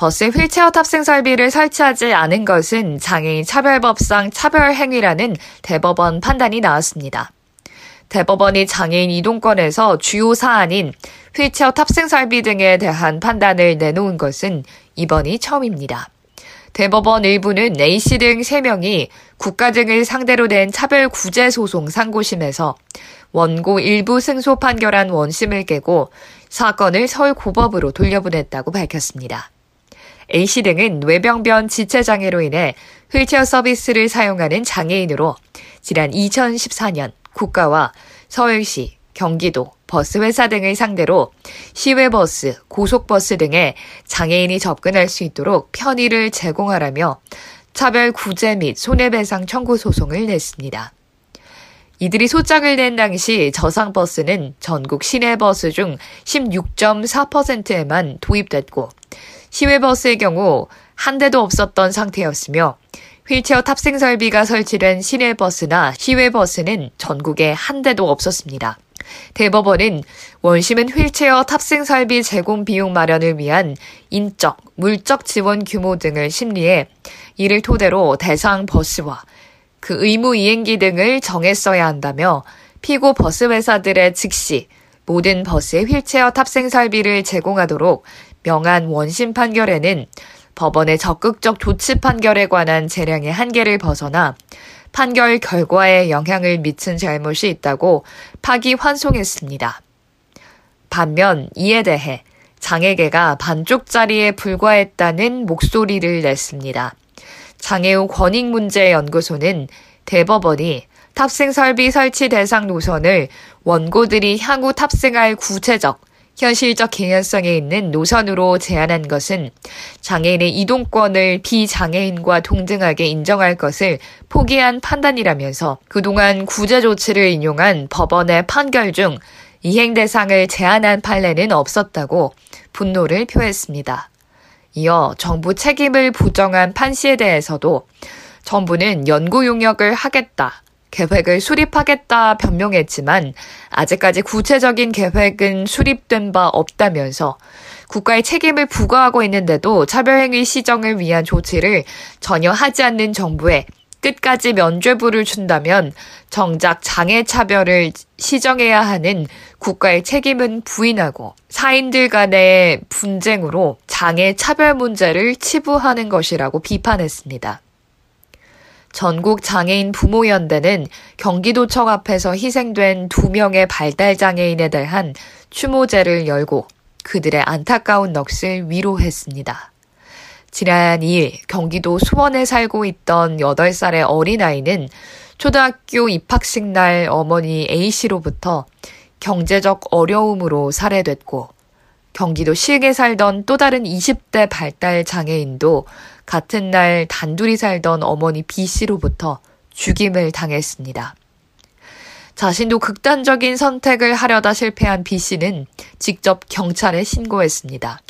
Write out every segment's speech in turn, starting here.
버스 휠체어 탑승 설비를 설치하지 않은 것은 장애인 차별법상 차별 행위라는 대법원 판단이 나왔습니다. 대법원이 장애인 이동권에서 주요 사안인 휠체어 탑승 설비 등에 대한 판단을 내놓은 것은 이번이 처음입니다. 대법원 일부는 A씨 등 3명이 국가 등을 상대로 낸 차별 구제 소송 상고심에서 원고 일부 승소 판결한 원심을 깨고 사건을 서울고법으로 돌려보냈다고 밝혔습니다. A씨 등은 뇌병변 지체장애로 인해 휠체어 서비스를 사용하는 장애인으로 지난 2014년 국가와 서울시, 경기도, 버스 회사 등을 상대로 시외버스, 고속버스 등에 장애인이 접근할 수 있도록 편의를 제공하라며 차별 구제 및 손해배상 청구 소송을 냈습니다. 이들이 소장을 낸 당시 저상버스는 전국 시내버스 중 16.4%에만 도입됐고 시외버스의 경우 한 대도 없었던 상태였으며 휠체어 탑승 설비가 설치된 시내버스나 시외버스는 전국에 한 대도 없었습니다. 대법원은 원심은 휠체어 탑승 설비 제공 비용 마련을 위한 인적, 물적 지원 규모 등을 심리해 이를 토대로 대상 버스와 그 의무 이행기 등을 정했어야 한다며 피고 버스 회사들의 즉시 모든 버스의 휠체어 탑승 설비를 제공하도록 명한 원심 판결에는 법원의 적극적 조치 판결에 관한 재량의 한계를 벗어나 판결 결과에 영향을 미친 잘못이 있다고 파기환송했습니다. 반면 이에 대해 장애계가 반쪽짜리에 불과했다는 목소리를 냈습니다. 장애우 권익문제연구소는 대법원이 탑승 설비 설치 대상 노선을 원고들이 향후 탑승할 구체적, 현실적 개연성에 있는 노선으로 제한한 것은 장애인의 이동권을 비장애인과 동등하게 인정할 것을 포기한 판단이라면서 그동안 구제 조치를 인용한 법원의 판결 중 이행 대상을 제한한 판례는 없었다고 분노를 표했습니다. 이어 정부 책임을 부정한 판시에 대해서도 정부는 연구 용역을 하겠다. 계획을 수립하겠다 변명했지만 아직까지 구체적인 계획은 수립된 바 없다면서 국가의 책임을 부과하고 있는데도 차별행위 시정을 위한 조치를 전혀 하지 않는 정부에 끝까지 면죄부를 준다면 정작 장애 차별을 시정해야 하는 국가의 책임은 부인하고 사인들 간의 분쟁으로 장애 차별 문제를 치부하는 것이라고 비판했습니다. 전국 장애인 부모연대는 경기도청 앞에서 희생된 두 명의 발달장애인에 대한 추모제를 열고 그들의 안타까운 넋을 위로했습니다. 지난 2일 경기도 수원에 살고 있던 8살의 어린아이는 초등학교 입학식 날 어머니 A씨로부터 경제적 어려움으로 살해됐고 경기도 시흥에 살던 또 다른 20대 발달 장애인도 같은 날 단둘이 살던 어머니 B씨로부터 죽임을 당했습니다. 자신도 극단적인 선택을 하려다 실패한 B씨는 직접 경찰에 신고했습니다.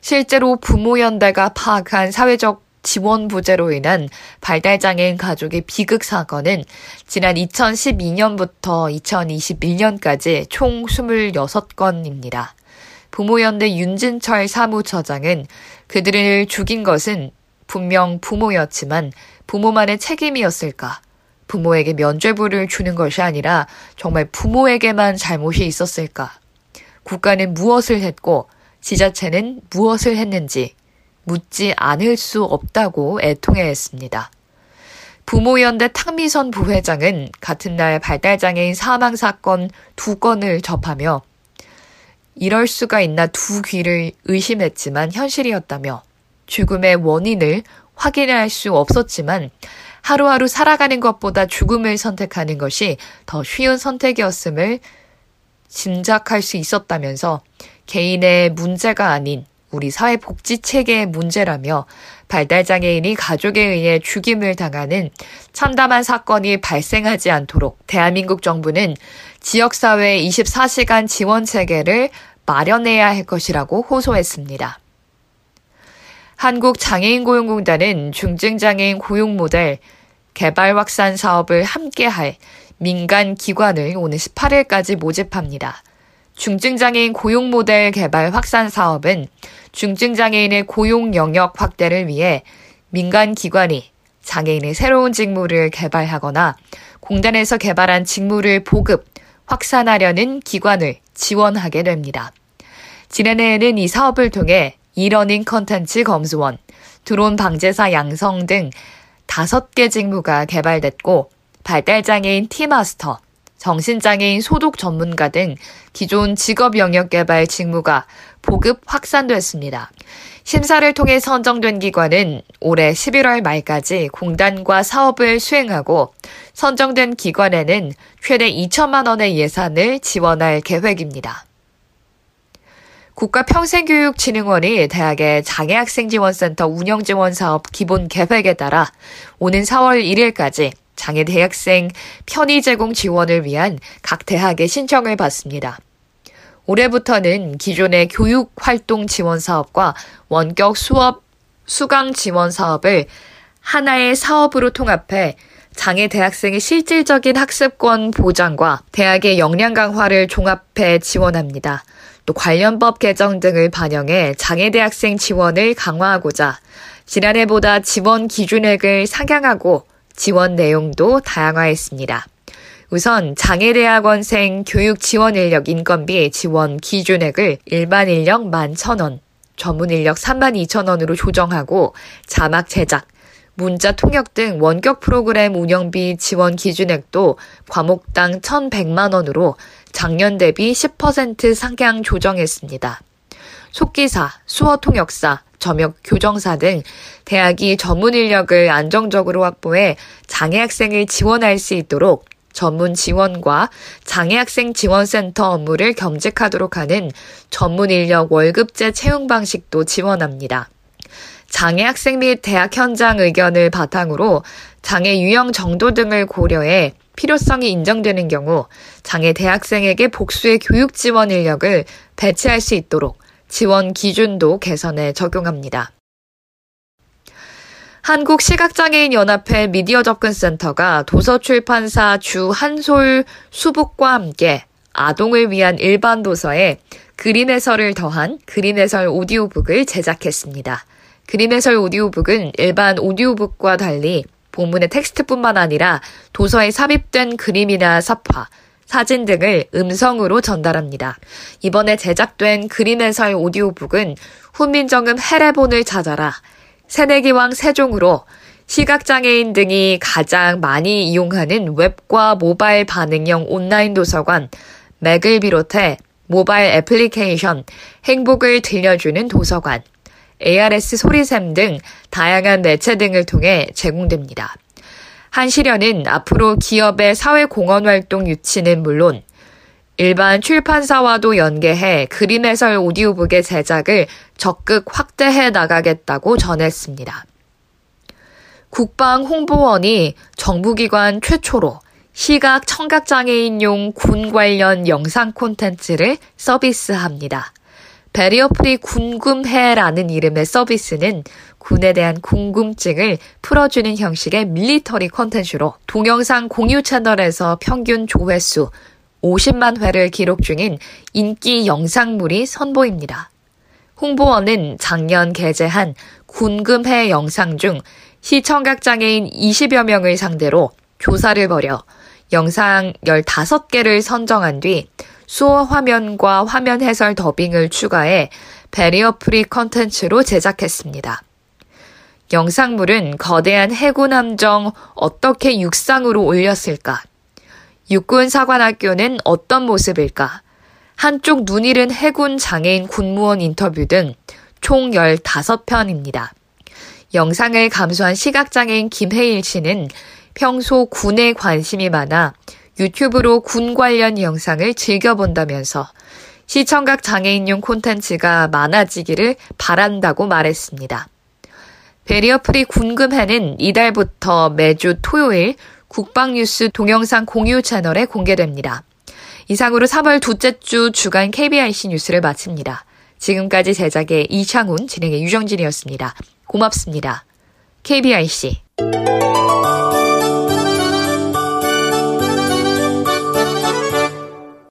실제로 부모연대가 파악한 사회적 지원 부재로 인한 발달장애인 가족의 비극 사건은 지난 2012년부터 2021년까지 총 26건입니다. 부모연대 윤진철 사무처장은 그들을 죽인 것은 분명 부모였지만 부모만의 책임이었을까? 부모에게 면죄부를 주는 것이 아니라 정말 부모에게만 잘못이 있었을까? 국가는 무엇을 했고 지자체는 무엇을 했는지 묻지 않을 수 없다고 애통해했습니다. 부모연대 탁미선 부회장은 같은 날 발달장애인 사망 사건 두 건을 접하며 이럴 수가 있나 두 귀를 의심했지만 현실이었다며 죽음의 원인을 확인할 수 없었지만 하루하루 살아가는 것보다 죽음을 선택하는 것이 더 쉬운 선택이었음을 짐작할 수 있었다면서 개인의 문제가 아닌 우리 사회 복지 체계의 문제라며 발달장애인이 가족에 의해 죽임을 당하는 참담한 사건이 발생하지 않도록 대한민국 정부는 지역사회 24시간 지원 체계를 마련해야 할 것이라고 호소했습니다. 한국장애인고용공단은 중증장애인 고용 모델 개발 확산 사업을 함께할 민간 기관을 오는 18일까지 모집합니다. 중증장애인 고용 모델 개발 확산 사업은 중증장애인의 고용 영역 확대를 위해 민간 기관이 장애인의 새로운 직무를 개발하거나 공단에서 개발한 직무를 보급, 확산하려는 기관을 지원하게 됩니다. 지난해에는 이 사업을 통해 이러닝 컨텐츠 검수원, 드론 방제사 양성 등 다섯 개 직무가 개발됐고 발달장애인 티마스터, 정신장애인 소독 전문가 등 기존 직업 영역 개발 직무가 보급 확산됐습니다. 심사를 통해 선정된 기관은 올해 11월 말까지 공단과 사업을 수행하고 선정된 기관에는 최대 2천만 원의 예산을 지원할 계획입니다. 국가평생교육진흥원이 대학의 장애학생지원센터 운영지원 사업 기본 계획에 따라 오는 4월 1일까지 장애 대학생 편의 제공 지원을 위한 각 대학의 신청을 받습니다. 올해부터는 기존의 교육 활동 지원 사업과 원격 수업 수강 지원 사업을 하나의 사업으로 통합해 장애 대학생의 실질적인 학습권 보장과 대학의 역량 강화를 종합해 지원합니다. 또 관련법 개정 등을 반영해 장애 대학생 지원을 강화하고자 지난해보다 지원 기준액을 상향하고 지원 내용도 다양화했습니다. 우선 장애대학원생 교육 지원 인력 인건비 지원 기준액을 일반 인력 11,000원, 전문 인력 32,000원으로 조정하고 자막 제작, 문자 통역 등 원격 프로그램 운영비 지원 기준액도 과목당 1,100만 원으로 작년 대비 10% 상향 조정했습니다. 속기사, 수어 통역사, 점역 교정사 등 대학이 전문 인력을 안정적으로 확보해 장애 학생을 지원할 수 있도록 전문 지원과 장애학생 지원센터 업무를 겸직하도록 하는 전문 인력 월급제 채용 방식도 지원합니다. 장애 학생 및 대학 현장 의견을 바탕으로 장애 유형 정도 등을 고려해 필요성이 인정되는 경우 장애 대학생에게 복수의 교육 지원 인력을 배치할 수 있도록 지원 기준도 개선해 적용합니다. 한국시각장애인연합회 미디어 접근센터가 도서출판사 주 한솔 수북과 함께 아동을 위한 일반 도서에 그림 해설을 더한 그림 해설 오디오북을 제작했습니다. 그림 해설 오디오북은 일반 오디오북과 달리 본문의 텍스트뿐만 아니라 도서에 삽입된 그림이나 사파, 사진 등을 음성으로 전달합니다. 이번에 제작된 그림 해설 오디오북은 훈민정음 해례본을 찾아라, 새내기왕 세종으로 시각장애인 등이 가장 많이 이용하는 웹과 모바일 반응형 온라인 도서관, 맥을 비롯해 모바일 애플리케이션, 행복을 들려주는 도서관, ARS 소리샘 등 다양한 매체 등을 통해 제공됩니다. 한시련은 앞으로 기업의 사회공헌 활동 유치는 물론 일반 출판사와도 연계해 그림 해설 오디오북의 제작을 적극 확대해 나가겠다고 전했습니다. 국방홍보원이 정부기관 최초로 시각 청각장애인용 군 관련 영상 콘텐츠를 서비스합니다. 베리어프리 궁금해라는 이름의 서비스는 군에 대한 궁금증을 풀어주는 형식의 military 컨텐츠로 동영상 공유 채널에서 평균 조회수 50만 회를 기록 중인 인기 영상물이 선보입니다. 홍보원은 작년 게재한 궁금해 영상 중 시청각 장애인 20여 명을 상대로 조사를 벌여 영상 15개를 선정한 뒤 수어 화면과 화면 해설 더빙을 추가해 베리어 프리 컨텐츠로 제작했습니다. 영상물은 거대한 해군 함정 어떻게 육상으로 올렸을까? 육군 사관학교는 어떤 모습일까? 한쪽 눈 잃은 해군 장애인 군무원 인터뷰 등 총 15편입니다. 영상을 감수한 시각장애인 김혜일 씨는 평소 군에 관심이 많아 유튜브로 군 관련 영상을 즐겨본다면서 시청각 장애인용 콘텐츠가 많아지기를 바란다고 말했습니다. 베리어 프리 궁금해는 이달부터 매주 토요일 국방뉴스 동영상 공유 채널에 공개됩니다. 이상으로 3월 둘째 주 주간 KBIC 뉴스를 마칩니다. 지금까지 제작의 이창훈, 진행의 유정진이었습니다. 고맙습니다. KBIC